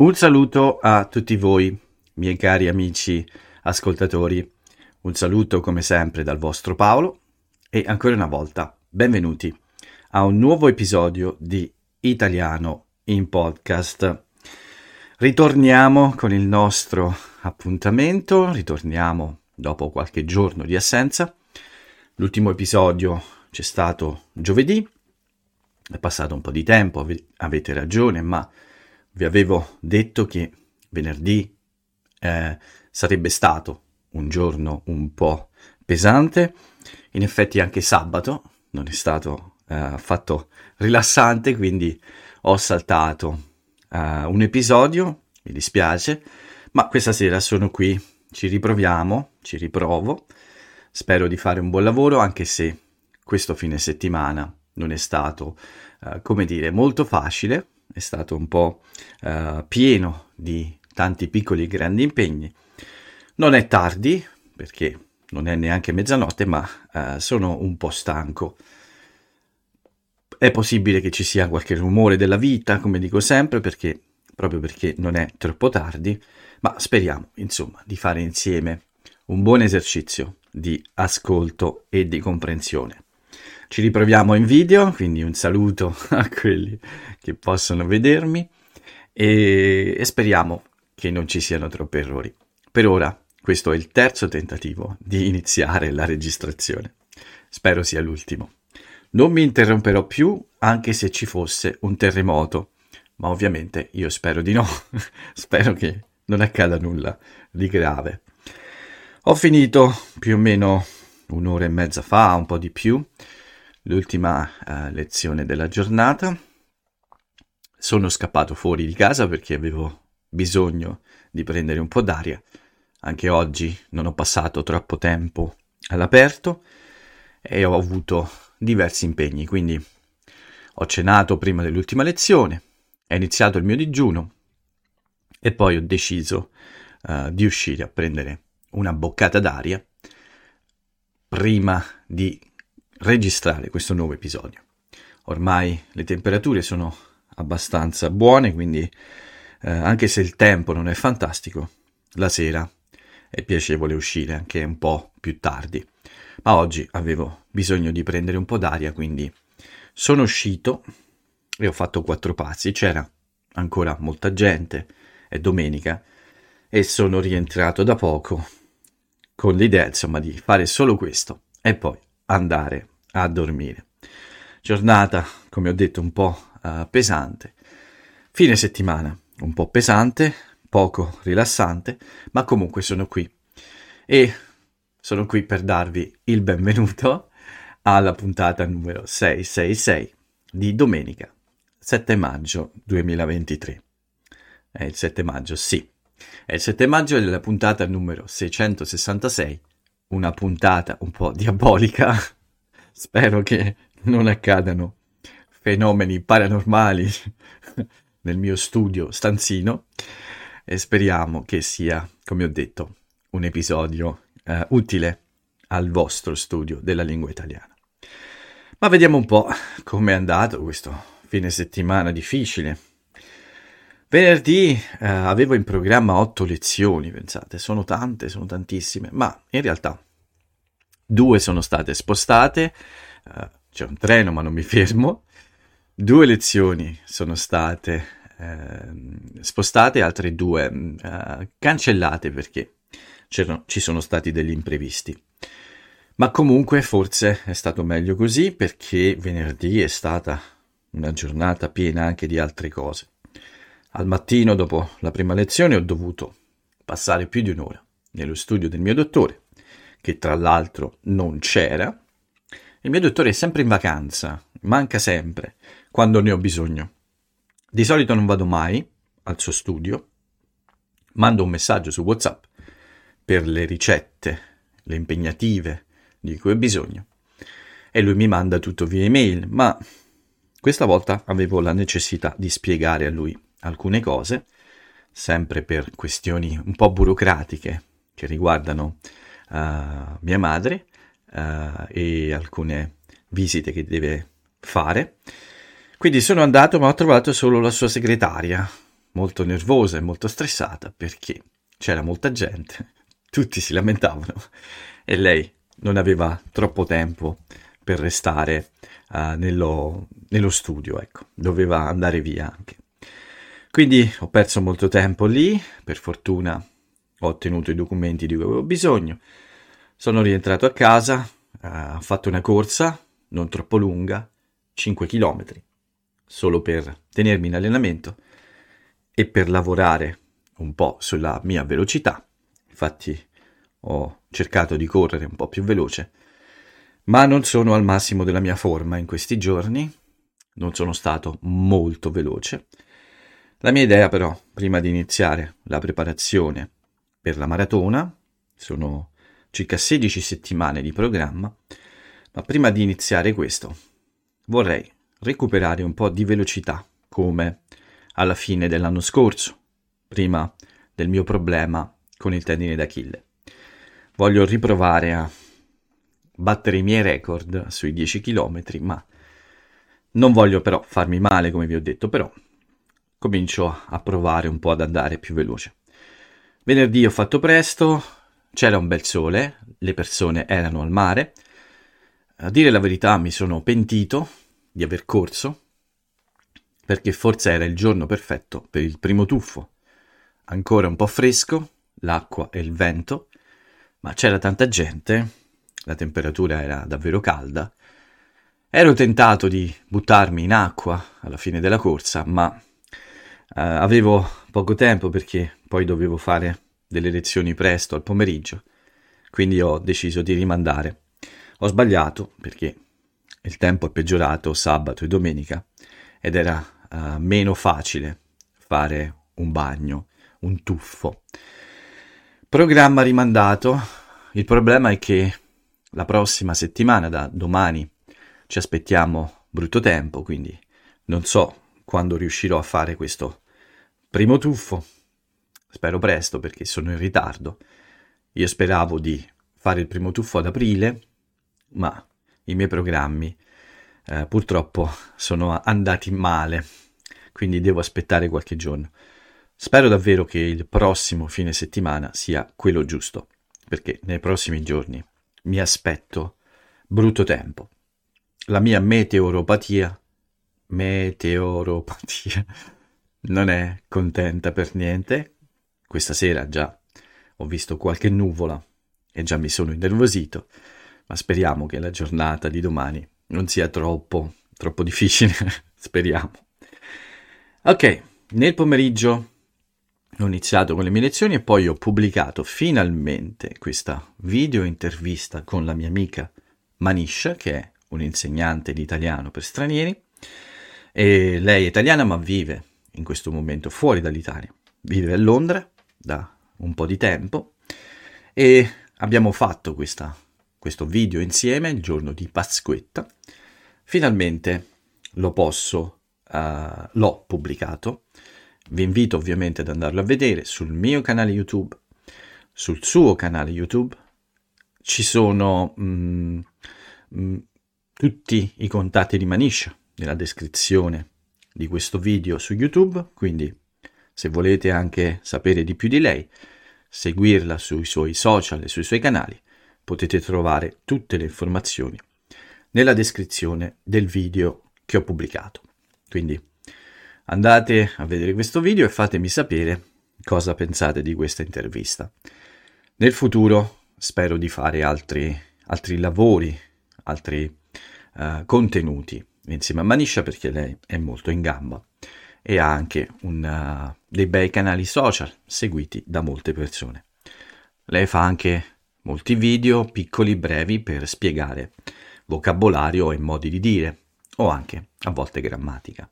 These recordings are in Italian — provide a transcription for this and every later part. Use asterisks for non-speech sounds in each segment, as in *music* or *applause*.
Un saluto a tutti voi, miei cari amici ascoltatori. Un saluto come sempre dal vostro Paolo e ancora una volta benvenuti a un nuovo episodio di Italiano in podcast. Ritorniamo con il nostro appuntamento, ritorniamo dopo qualche giorno di assenza. L'ultimo episodio c'è stato giovedì, è passato un po' di tempo, avete ragione, ma vi avevo detto che venerdì eh, sarebbe stato un giorno un po' pesante, in effetti anche sabato non è stato eh, affatto rilassante, quindi ho saltato eh, un episodio, mi dispiace, ma questa sera sono qui, ci riproviamo, ci riprovo, spero di fare un buon lavoro anche se questo fine settimana non è stato, eh, come dire, molto facile, è stato un po' uh, pieno di tanti piccoli e grandi impegni. Non è tardi, perché non è neanche mezzanotte, ma uh, sono un po' stanco. È possibile che ci sia qualche rumore della vita, come dico sempre, perché, proprio perché non è troppo tardi, ma speriamo, insomma, di fare insieme un buon esercizio di ascolto e di comprensione. Ci riproviamo in video, quindi un saluto *laughs* a quelli che possono vedermi e, e speriamo che non ci siano troppi errori. Per ora questo è il terzo tentativo di iniziare la registrazione. Spero sia l'ultimo. Non mi interromperò più anche se ci fosse un terremoto, ma ovviamente io spero di no. *laughs* spero che non accada nulla di grave. Ho finito più o meno un'ora e mezza fa, un po' di più, l'ultima uh, lezione della giornata. Sono scappato fuori di casa perché avevo bisogno di prendere un po' d'aria. Anche oggi non ho passato troppo tempo all'aperto e ho avuto diversi impegni, quindi ho cenato prima dell'ultima lezione, è iniziato il mio digiuno e poi ho deciso uh, di uscire a prendere una boccata d'aria prima di registrare questo nuovo episodio. Ormai le temperature sono abbastanza buone, quindi eh, anche se il tempo non è fantastico, la sera è piacevole uscire anche un po' più tardi. Ma oggi avevo bisogno di prendere un po' d'aria, quindi sono uscito e ho fatto quattro passi. C'era ancora molta gente, è domenica, e sono rientrato da poco con l'idea, insomma, di fare solo questo e poi andare a dormire. Giornata, come ho detto, un po' uh, pesante. Fine settimana, un po' pesante, poco rilassante, ma comunque sono qui. E sono qui per darvi il benvenuto alla puntata numero 666 di domenica 7 maggio 2023. È il 7 maggio, sì. È il 7 maggio della puntata numero 666, una puntata un po' diabolica Spero che non accadano fenomeni paranormali *laughs* nel mio studio stanzino e speriamo che sia, come ho detto, un episodio eh, utile al vostro studio della lingua italiana. Ma vediamo un po' com'è andato questo fine settimana difficile. Venerdì eh, avevo in programma otto lezioni, pensate, sono tante, sono tantissime, ma in realtà due sono state spostate, uh, c'è un treno ma non mi fermo, due lezioni sono state uh, spostate, altre due uh, cancellate perché ci sono stati degli imprevisti. Ma comunque forse è stato meglio così perché venerdì è stata una giornata piena anche di altre cose. Al mattino, dopo la prima lezione, ho dovuto passare più di un'ora nello studio del mio dottore che tra l'altro non c'era. Il mio dottore è sempre in vacanza, manca sempre, quando ne ho bisogno. Di solito non vado mai al suo studio, mando un messaggio su WhatsApp per le ricette, le impegnative di cui ho bisogno e lui mi manda tutto via email, ma questa volta avevo la necessità di spiegare a lui alcune cose, sempre per questioni un po' burocratiche che riguardano uh, mia madre uh, e alcune visite che deve fare. Quindi sono andato ma ho trovato solo la sua segretaria. molto nervosa e molto stressata perché c'era molta gente, *laughs* tutti si lamentavano e lei non aveva troppo tempo per restare uh, nello, nello studio, ecco, doveva andare via anche. Quindi ho perso molto tempo lì, per fortuna ho ottenuto i documenti di cui avevo bisogno, sono rientrato a casa, uh, ho fatto una corsa non troppo lunga, 5 km, solo per tenermi in allenamento e per lavorare un po' sulla mia velocità. Infatti ho cercato di correre un po' più veloce, ma non sono al massimo della mia forma in questi giorni, non sono stato molto veloce. La mia idea però, prima di iniziare la preparazione per la maratona, sono circa 16 settimane di programma, ma prima di iniziare questo vorrei recuperare un po' di velocità, come alla fine dell'anno scorso, prima del mio problema con il tendine d'Achille. Voglio riprovare a battere i miei record sui 10 km, ma non voglio però farmi male, come vi ho detto, però comincio a provare un po' ad andare più veloce. Venerdì ho fatto presto, c'era un bel sole, le persone erano al mare. A dire la verità mi sono pentito di aver corso, perché forse era il giorno perfetto per il primo tuffo. Ancora un po' fresco, l'acqua e il vento, ma c'era tanta gente, la temperatura era davvero calda. Ero tentato di buttarmi in acqua alla fine della corsa, ma eh, avevo poco tempo perché poi dovevo fare delle lezioni presto al pomeriggio, quindi ho deciso di rimandare. Ho sbagliato perché il tempo è peggiorato sabato e domenica ed era uh, meno facile fare un bagno, un tuffo. Programma rimandato. Il problema è che la prossima settimana, da domani, ci aspettiamo brutto tempo, quindi non so quando riuscirò a fare questo primo tuffo. Spero presto perché sono in ritardo. Io speravo di fare il primo tuffo ad aprile, ma i miei programmi eh, purtroppo sono andati male, quindi devo aspettare qualche giorno. Spero davvero che il prossimo fine settimana sia quello giusto, perché nei prossimi giorni mi aspetto brutto tempo. La mia meteoropatia, meteoropatia, *laughs* non è contenta per niente. Questa sera già ho visto qualche nuvola e già mi sono innervosito ma speriamo che la giornata di domani non sia troppo, troppo difficile, *laughs* speriamo. Ok, nel pomeriggio ho iniziato con le mie lezioni e poi ho pubblicato finalmente questa video intervista con la mia amica Manisha, che è un'insegnante di italiano per stranieri. E lei è italiana ma vive in questo momento fuori dall'Italia. Vive a Londra da un po' di tempo e abbiamo fatto questa questo video insieme il giorno di Pasquetta. Finalmente lo posso, uh, l'ho pubblicato. Vi invito ovviamente ad andarlo a vedere sul mio canale YouTube, sul suo canale YouTube. Ci sono mm, mm, tutti i contatti di Manisha nella descrizione di questo video su YouTube, quindi se volete anche sapere di più di lei, seguirla sui suoi social e sui suoi canali, potete trovare tutte le informazioni nella descrizione del video che ho pubblicato. Quindi andate a vedere questo video e fatemi sapere cosa pensate di questa intervista. Nel futuro spero di fare altri, altri lavori, altri uh, contenuti insieme a Manisha perché lei è molto in gamba e ha anche un, uh, dei bei canali social seguiti da molte persone. Lei fa anche molti video piccoli brevi per spiegare vocabolario e modi di dire o anche a volte grammatica.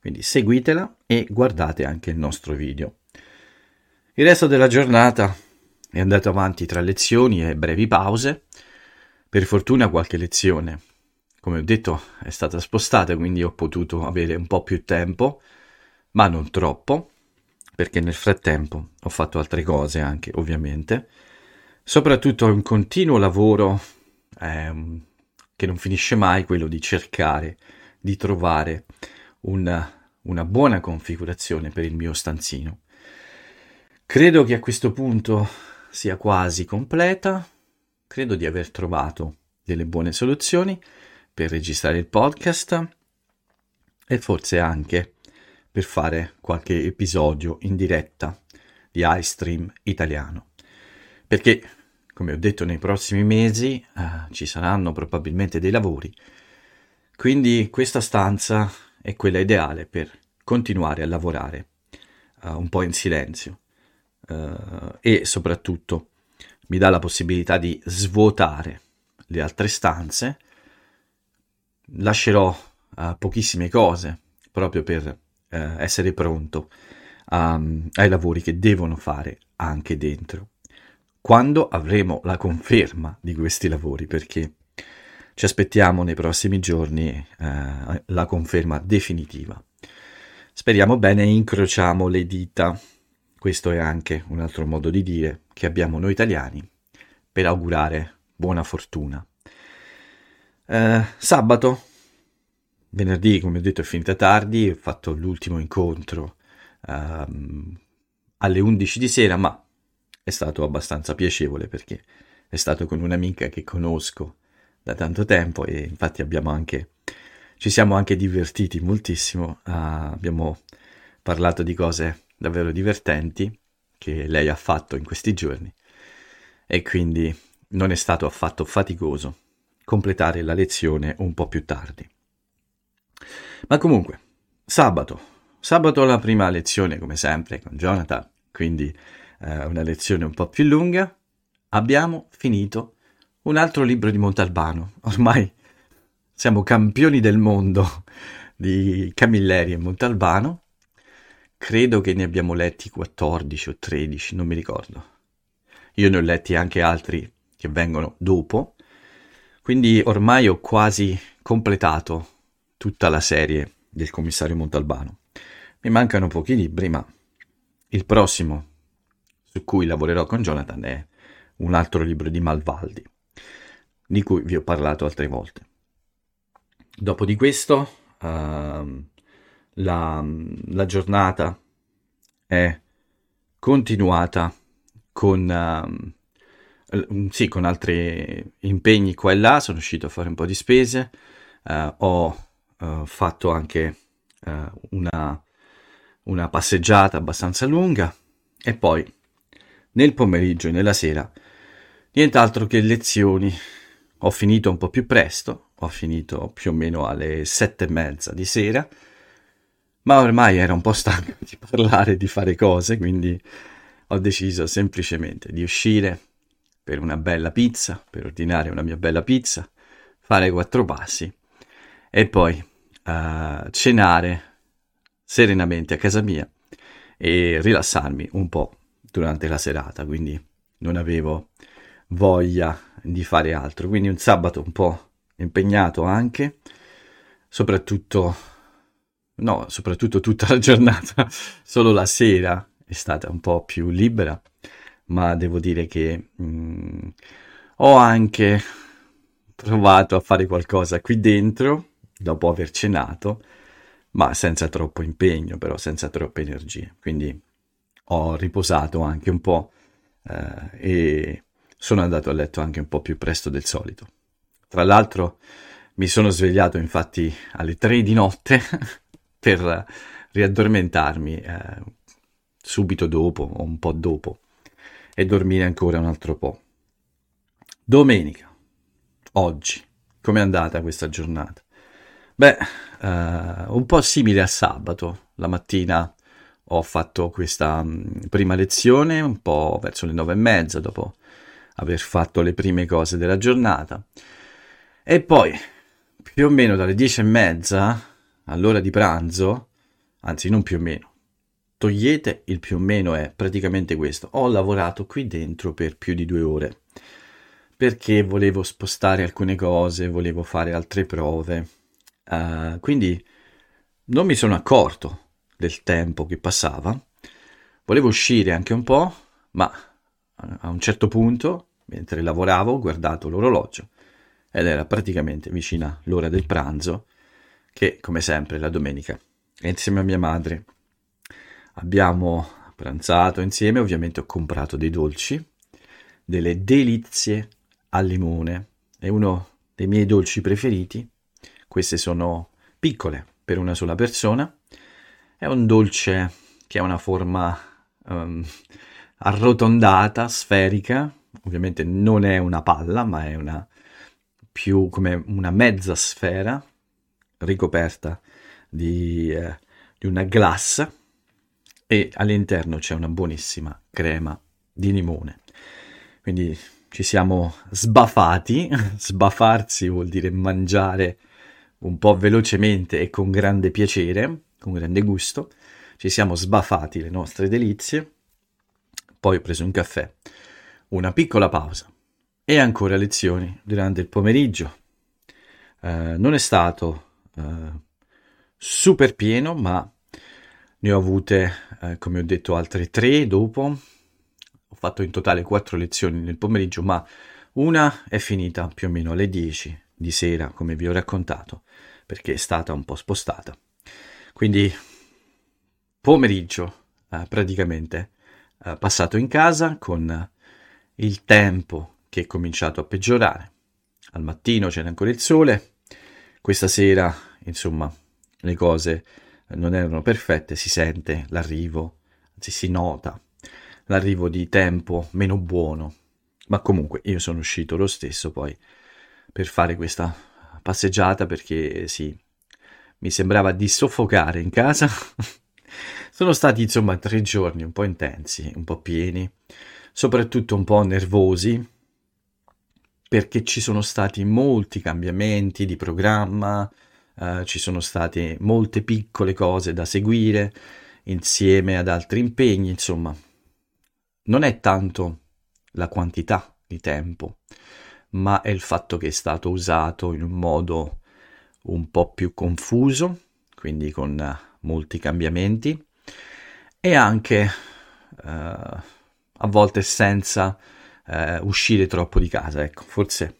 Quindi seguitela e guardate anche il nostro video. Il resto della giornata è andato avanti tra lezioni e brevi pause. Per fortuna qualche lezione, come ho detto, è stata spostata, quindi ho potuto avere un po' più tempo, ma non troppo, perché nel frattempo ho fatto altre cose anche, ovviamente soprattutto è un continuo lavoro eh, che non finisce mai, quello di cercare di trovare un, una buona configurazione per il mio stanzino. Credo che a questo punto sia quasi completa, credo di aver trovato delle buone soluzioni per registrare il podcast e forse anche per fare qualche episodio in diretta di iStream italiano. Perché, come ho detto, nei prossimi mesi eh, ci saranno probabilmente dei lavori, quindi questa stanza è quella ideale per continuare a lavorare uh, un po' in silenzio uh, e soprattutto mi dà la possibilità di svuotare le altre stanze. Lascerò uh, pochissime cose proprio per essere pronto a, ai lavori che devono fare anche dentro. Quando avremo la conferma di questi lavori, perché ci aspettiamo nei prossimi giorni eh, la conferma definitiva. Speriamo bene incrociamo le dita. Questo è anche un altro modo di dire che abbiamo noi italiani per augurare buona fortuna. Eh, sabato, venerdì, come ho detto, è finita tardi, ho fatto l'ultimo incontro ehm, alle 11 di sera, ma è stato abbastanza piacevole perché è stato con un'amica che conosco da tanto tempo e infatti abbiamo anche ci siamo anche divertiti moltissimo, uh, abbiamo parlato di cose davvero divertenti che lei ha fatto in questi giorni e quindi non è stato affatto faticoso completare la lezione un po' più tardi. Ma comunque, sabato, sabato la prima lezione come sempre con Jonathan, quindi eh, una lezione un po' più lunga, abbiamo finito un altro libro di Montalbano. Ormai siamo campioni del mondo di Camilleri e Montalbano. Credo che ne abbiamo letti 14 o 13, non mi ricordo. Io ne ho letti anche altri che vengono dopo. Quindi ormai ho quasi completato tutta la serie del commissario Montalbano. Mi mancano pochi libri, ma il prossimo su cui lavorerò con Jonathan è un altro libro di Malvaldi di cui vi ho parlato altre volte. Dopo di questo, uh, la, la, giornata è continuata con, uh, sì, con altri impegni qua e là, sono uscito a fare un po' di spese, uh, ho fatto anche una, una passeggiata abbastanza lunga e poi nel pomeriggio e nella sera nient'altro che lezioni. Ho finito un po' più presto, ho finito più o meno alle sette e mezza di sera, ma ormai ero un po' stanco di parlare, di fare cose, quindi ho deciso semplicemente di uscire per una bella pizza, per ordinare una mia bella pizza, fare quattro passi e poi uh, cenare serenamente a casa mia e rilassarmi un po' durante la serata, quindi non avevo voglia di fare altro. Quindi un sabato un po' impegnato anche, soprattutto, no, soprattutto tutta la *laughs* giornata, solo la sera è stata un po' più libera, ma devo dire che mh, mm, ho anche provato a fare qualcosa qui dentro dopo aver cenato, ma senza troppo impegno, però senza troppe energie. Quindi ho riposato anche un po' eh, e sono andato a letto anche un po' più presto del solito. Tra l'altro mi sono svegliato infatti alle tre di notte *laughs* per riaddormentarmi eh, subito dopo o un po' dopo e dormire ancora un altro po'. Domenica, oggi, com'è andata questa giornata? Beh, eh, un po' simile a sabato. La mattina ho fatto questa mh, mm, prima lezione, un po' verso le nove e mezza, dopo aver fatto le prime cose della giornata. E poi, più o meno dalle dieci e mezza, all'ora di pranzo, anzi non più o meno, togliete il più o meno è praticamente questo. Ho lavorato qui dentro per più di due ore perché volevo spostare alcune cose, volevo fare altre prove. Uh, quindi non mi sono accorto del tempo che passava. Volevo uscire anche un po', ma a un certo punto, mentre lavoravo, ho guardato l'orologio ed era praticamente vicina l'ora del pranzo, che come sempre la domenica insieme a mia madre abbiamo pranzato insieme, ovviamente ho comprato dei dolci, delle delizie al limone, è uno dei miei dolci preferiti. Queste sono piccole per una sola persona, è un dolce che ha una forma um, arrotondata, sferica, ovviamente non è una palla, ma è una più come una mezza sfera ricoperta di, eh, di una glace e all'interno c'è una buonissima crema di limone. Quindi ci siamo sbaffati, *laughs* sbaffarsi vuol dire mangiare un po' velocemente e con grande piacere, con grande gusto. Ci siamo sbaffati le nostre delizie, poi ho preso un caffè, una piccola pausa e ancora lezioni durante il pomeriggio. Uh, non è stato uh, super pieno, ma ne ho avute, uh, come ho detto, altre tre dopo. Ho fatto in totale quattro lezioni nel pomeriggio, ma una è finita più o meno alle 10 di sera, come vi ho raccontato, perché è stata un po' spostata. Quindi pomeriggio praticamente passato in casa con il tempo che è cominciato a peggiorare. Al mattino c'era ancora il sole, questa sera, insomma, le cose non erano perfette, si sente l'arrivo, anzi si nota l'arrivo di tempo meno buono, ma comunque io sono uscito lo stesso poi per fare questa passeggiata perché sì, mi sembrava di soffocare in casa. *laughs* sono stati insomma tre giorni un po' intensi, un po' pieni, soprattutto un po' nervosi, perché ci sono stati molti cambiamenti di programma, eh, ci sono state molte piccole cose da seguire insieme ad altri impegni, insomma, non è tanto la quantità di tempo, ma è il fatto che è stato usato in un modo un po' più confuso, quindi con uh, molti cambiamenti, e anche uh, a volte senza eh, uscire troppo di casa. Ecco, forse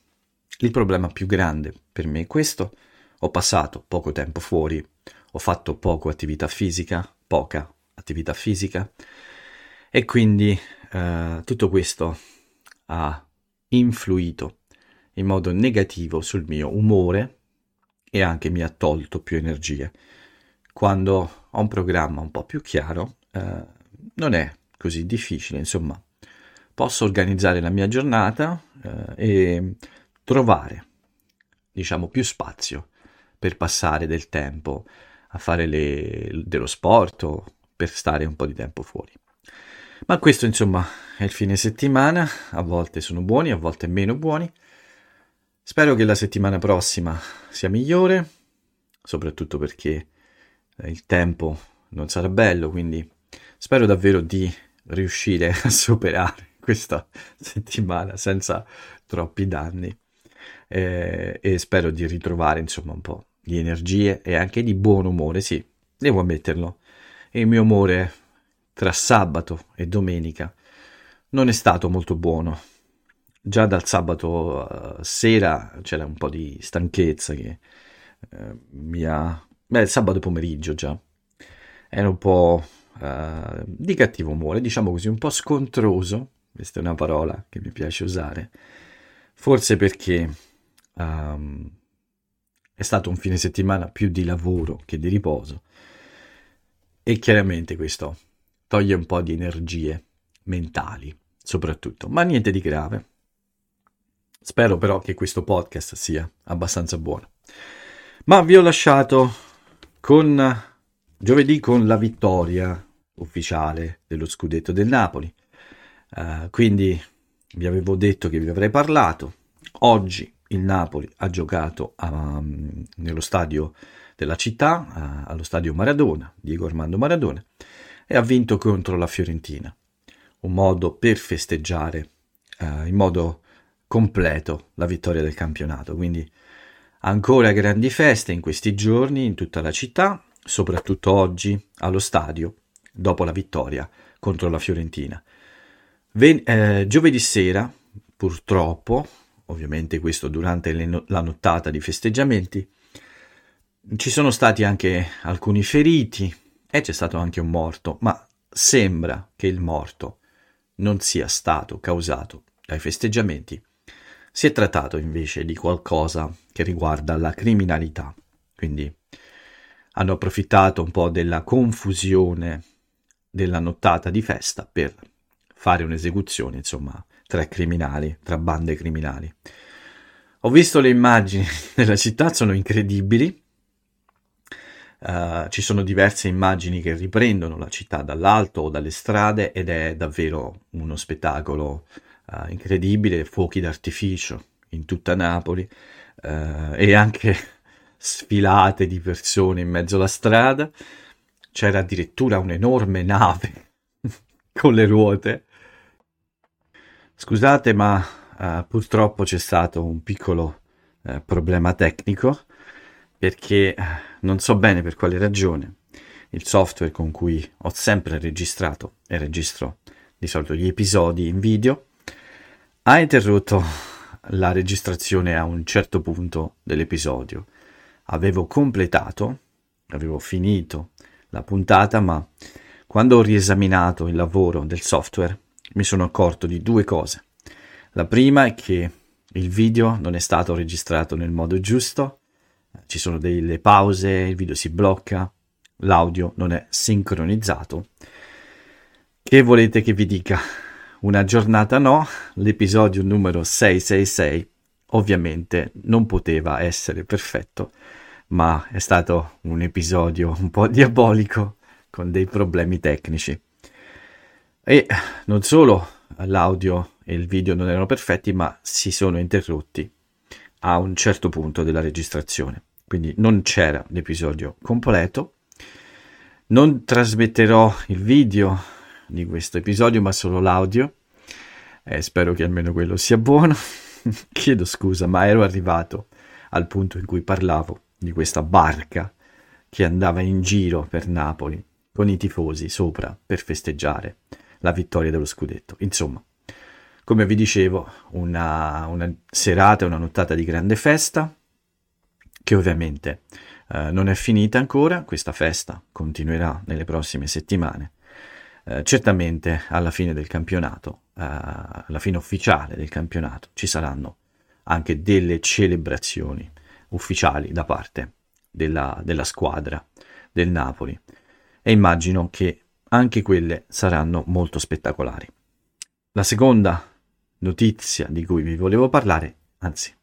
il problema più grande per me è questo. Ho passato poco tempo fuori, ho fatto poco attività fisica, poca attività fisica e quindi eh, tutto questo ha influito in modo negativo sul mio umore e anche mi ha tolto più energie. Quando ho un programma un po' più chiaro, eh, non è così difficile, insomma, posso organizzare la mia giornata eh, e trovare, diciamo, più spazio per passare del tempo a fare le, dello sport o per stare un po' di tempo fuori. Ma questo, insomma, è il fine settimana, a volte sono buoni, a volte meno buoni. Spero che la settimana prossima sia migliore, soprattutto perché il tempo non sarà bello, quindi spero davvero di riuscire a superare *laughs* questa settimana senza troppi danni eh, e spero di ritrovare insomma un po' di energie e anche di buon umore, sì, devo ammetterlo. il mio umore tra sabato e domenica non è stato molto buono. Già dal sabato uh, sera c'era un po' di stanchezza che uh, mi ha... Beh, il sabato pomeriggio già. Era un po' uh, di cattivo umore, diciamo così, un po' scontroso questa è una parola che mi piace usare, forse perché um, è stato un fine settimana più di lavoro che di riposo e chiaramente questo toglie un po' di energie mentali soprattutto, ma niente di grave. Spero però che questo podcast sia abbastanza buono. Ma vi ho lasciato con giovedì con la vittoria ufficiale dello scudetto del Napoli. Uh, quindi vi avevo detto che vi avrei parlato. Oggi il Napoli ha giocato um, nello stadio della città, uh, allo stadio Maradona, Diego Armando Maradona, e ha vinto contro la Fiorentina. Un modo per festeggiare uh, in modo completo la vittoria del campionato. Quindi ancora grandi feste in questi giorni in tutta la città, soprattutto oggi allo stadio, dopo la vittoria contro la Fiorentina. Ven- eh, giovedì sera, purtroppo, ovviamente questo durante no- la nottata di festeggiamenti, ci sono stati anche alcuni feriti e c'è stato anche un morto, ma sembra che il morto non sia stato causato dai festeggiamenti. Si è trattato invece di qualcosa che riguarda la criminalità. Quindi hanno approfittato un po' della confusione della nottata di festa per fare un'esecuzione, insomma, tra criminali, tra bande criminali. Ho visto le immagini *laughs* della città, sono incredibili. Uh, ci sono diverse immagini che riprendono la città dall'alto o dalle strade ed è davvero uno spettacolo uh, incredibile, fuochi d'artificio in tutta Napoli uh, e anche sfilate di persone in mezzo alla strada. C'era addirittura un'enorme nave *laughs* con le ruote. Scusate, ma uh, purtroppo c'è stato un piccolo uh, problema tecnico perché non so bene per quale ragione il software con cui ho sempre registrato e registro di solito gli episodi in video ha interrotto la registrazione a un certo punto dell'episodio. Avevo completato, avevo finito la puntata, ma quando ho riesaminato il lavoro del software mi sono accorto di due cose. La prima è che il video non è stato registrato nel modo giusto, ci sono delle pause, il video si blocca, l'audio non è sincronizzato. Che volete che vi dica? Una giornata no, l'episodio numero 666 ovviamente non poteva essere perfetto, ma è stato un episodio un po' diabolico con dei problemi tecnici. E non solo l'audio e il video non erano perfetti, ma si sono interrotti a un certo punto della registrazione. Quindi non c'era l'episodio completo. Non trasmetterò il video di questo episodio, ma solo l'audio. Eh, spero che almeno quello sia buono. *laughs* Chiedo scusa, ma ero arrivato al punto in cui parlavo di questa barca che andava in giro per Napoli con i tifosi sopra per festeggiare la vittoria dello scudetto. Insomma, come vi dicevo, una, una serata, una nottata di grande festa, che ovviamente eh, non è finita ancora, questa festa continuerà nelle prossime settimane. Eh, certamente alla fine del campionato, eh, alla fine ufficiale del campionato, ci saranno anche delle celebrazioni ufficiali da parte della, della squadra del Napoli e immagino che anche quelle saranno molto spettacolari. La seconda notizia di cui vi volevo parlare, anzi,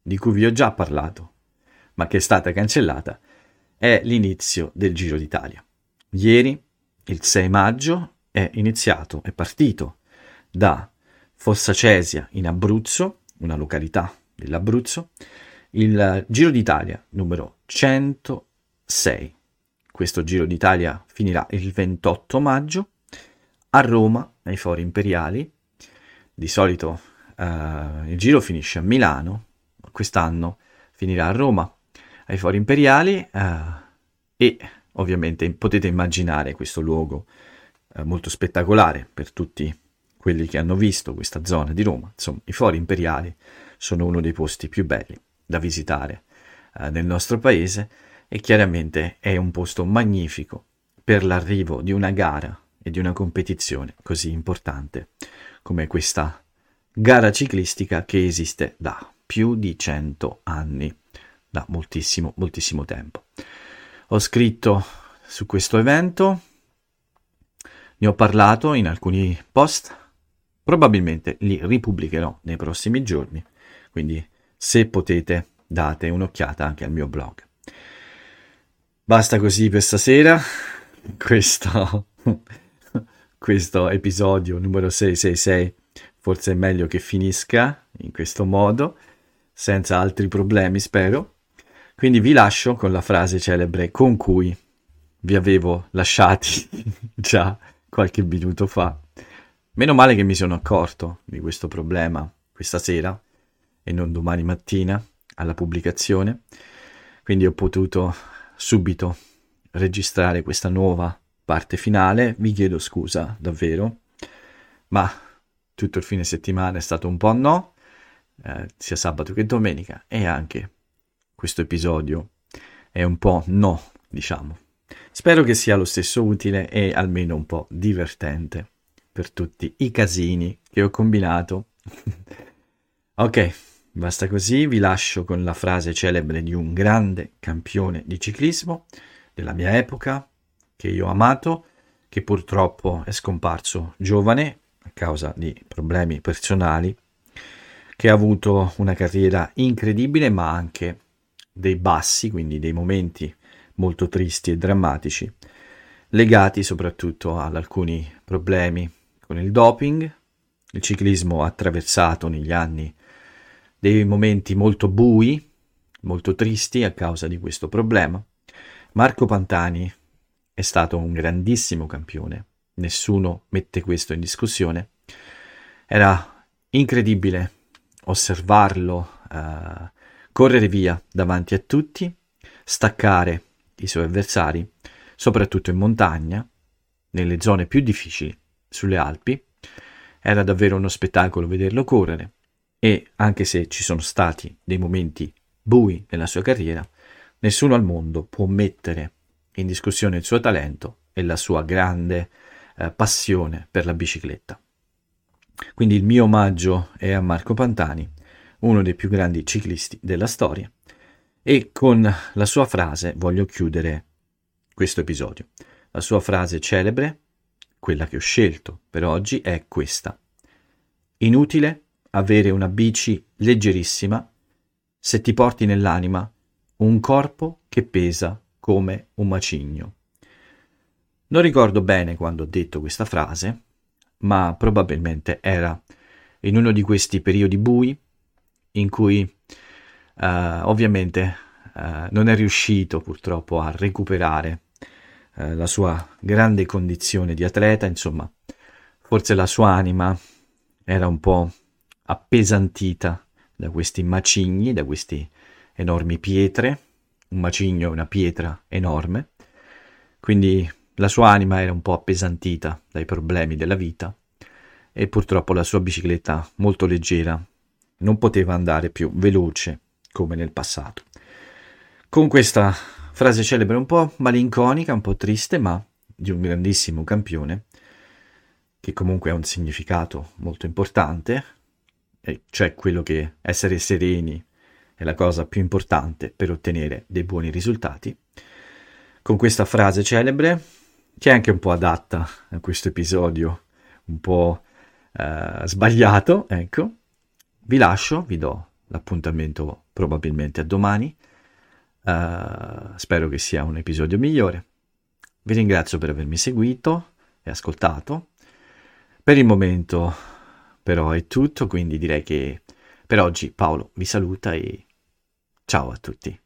di cui vi ho già parlato, ma che è stata cancellata, è l'inizio del Giro d'Italia. Ieri, il 6 maggio, è iniziato, è partito da Fossa Cesia in Abruzzo, una località dell'Abruzzo, il Giro d'Italia numero 106. Questo Giro d'Italia finirà il 28 maggio a Roma, ai Fori Imperiali. Di solito uh, il Giro finisce a Milano, quest'anno finirà a Roma, ai Fori Imperiali uh, e ovviamente potete immaginare questo luogo uh, molto spettacolare per tutti quelli che hanno visto questa zona di Roma. Insomma, i Fori Imperiali sono uno dei posti più belli da visitare eh, nel nostro paese e chiaramente è un posto magnifico per l'arrivo di una gara e di una competizione così importante come questa gara ciclistica che esiste da più di cento anni, da moltissimo, moltissimo tempo. Ho scritto su questo evento, ne ho parlato in alcuni post, probabilmente li ripubblicherò nei prossimi giorni, quindi se potete date un'occhiata anche al mio blog. Basta così per stasera, *laughs* questo, *laughs* questo episodio numero 666 forse è meglio che finisca in questo modo, senza altri problemi spero. Quindi vi lascio con la frase celebre con cui vi avevo lasciati *laughs* già qualche minuto fa. Meno male che mi sono accorto di questo problema questa sera e non domani mattina alla pubblicazione, quindi ho potuto subito registrare questa nuova parte finale. Vi chiedo scusa davvero, ma tutto il fine settimana è stato un po' no, eh, sia sabato che domenica, e anche questo episodio è un po' no, diciamo. Spero che sia lo stesso utile e almeno un po' divertente per tutti i casini che ho combinato. *laughs* ok, basta così, vi lascio con la frase celebre di un grande campione di ciclismo della mia epoca, che io ho amato, che purtroppo è scomparso giovane a causa di problemi personali, che ha avuto una carriera incredibile ma anche dei bassi, quindi dei momenti molto tristi e drammatici, legati soprattutto ad alcuni problemi con il doping. Il ciclismo ha attraversato negli anni dei momenti molto bui, molto tristi a causa di questo problema. Marco Pantani è stato un grandissimo campione, nessuno mette questo in discussione. Era incredibile osservarlo uh, correre via davanti a tutti, staccare i suoi avversari, soprattutto in montagna, nelle zone più difficili, sulle Alpi. Era davvero uno spettacolo vederlo correre e anche se ci sono stati dei momenti bui nella sua carriera, nessuno al mondo può mettere in discussione il suo talento e la sua grande eh, passione per la bicicletta. Quindi il mio omaggio è a Marco Pantani uno dei più grandi ciclisti della storia. E con la sua frase voglio chiudere questo episodio. La sua frase celebre, quella che ho scelto per oggi, è questa. Inutile avere una bici leggerissima se ti porti nell'anima un corpo che pesa come un macigno. Non ricordo bene quando ho detto questa frase, ma probabilmente era in uno di questi periodi bui in cui uh, ovviamente uh, non è riuscito purtroppo a recuperare uh, la sua grande condizione di atleta, insomma, forse la sua anima era un po' appesantita da questi macigni, da queste enormi pietre, un macigno è una pietra enorme, quindi la sua anima era un po' appesantita dai problemi della vita e purtroppo la sua bicicletta molto leggera non poteva andare più veloce come nel passato. Con questa frase celebre un po' malinconica, un po' triste, ma di un grandissimo campione, che comunque ha un significato molto importante, e cioè quello che essere sereni è la cosa più importante per ottenere dei buoni risultati. Con questa frase celebre, che è anche un po' adatta a questo episodio, un po' eh, sbagliato, ecco, vi lascio, vi do l'appuntamento probabilmente a domani. Uh, spero che sia un episodio migliore. Vi ringrazio per avermi seguito e ascoltato. Per il momento però è tutto, quindi direi che per oggi Paolo vi saluta e ciao a tutti.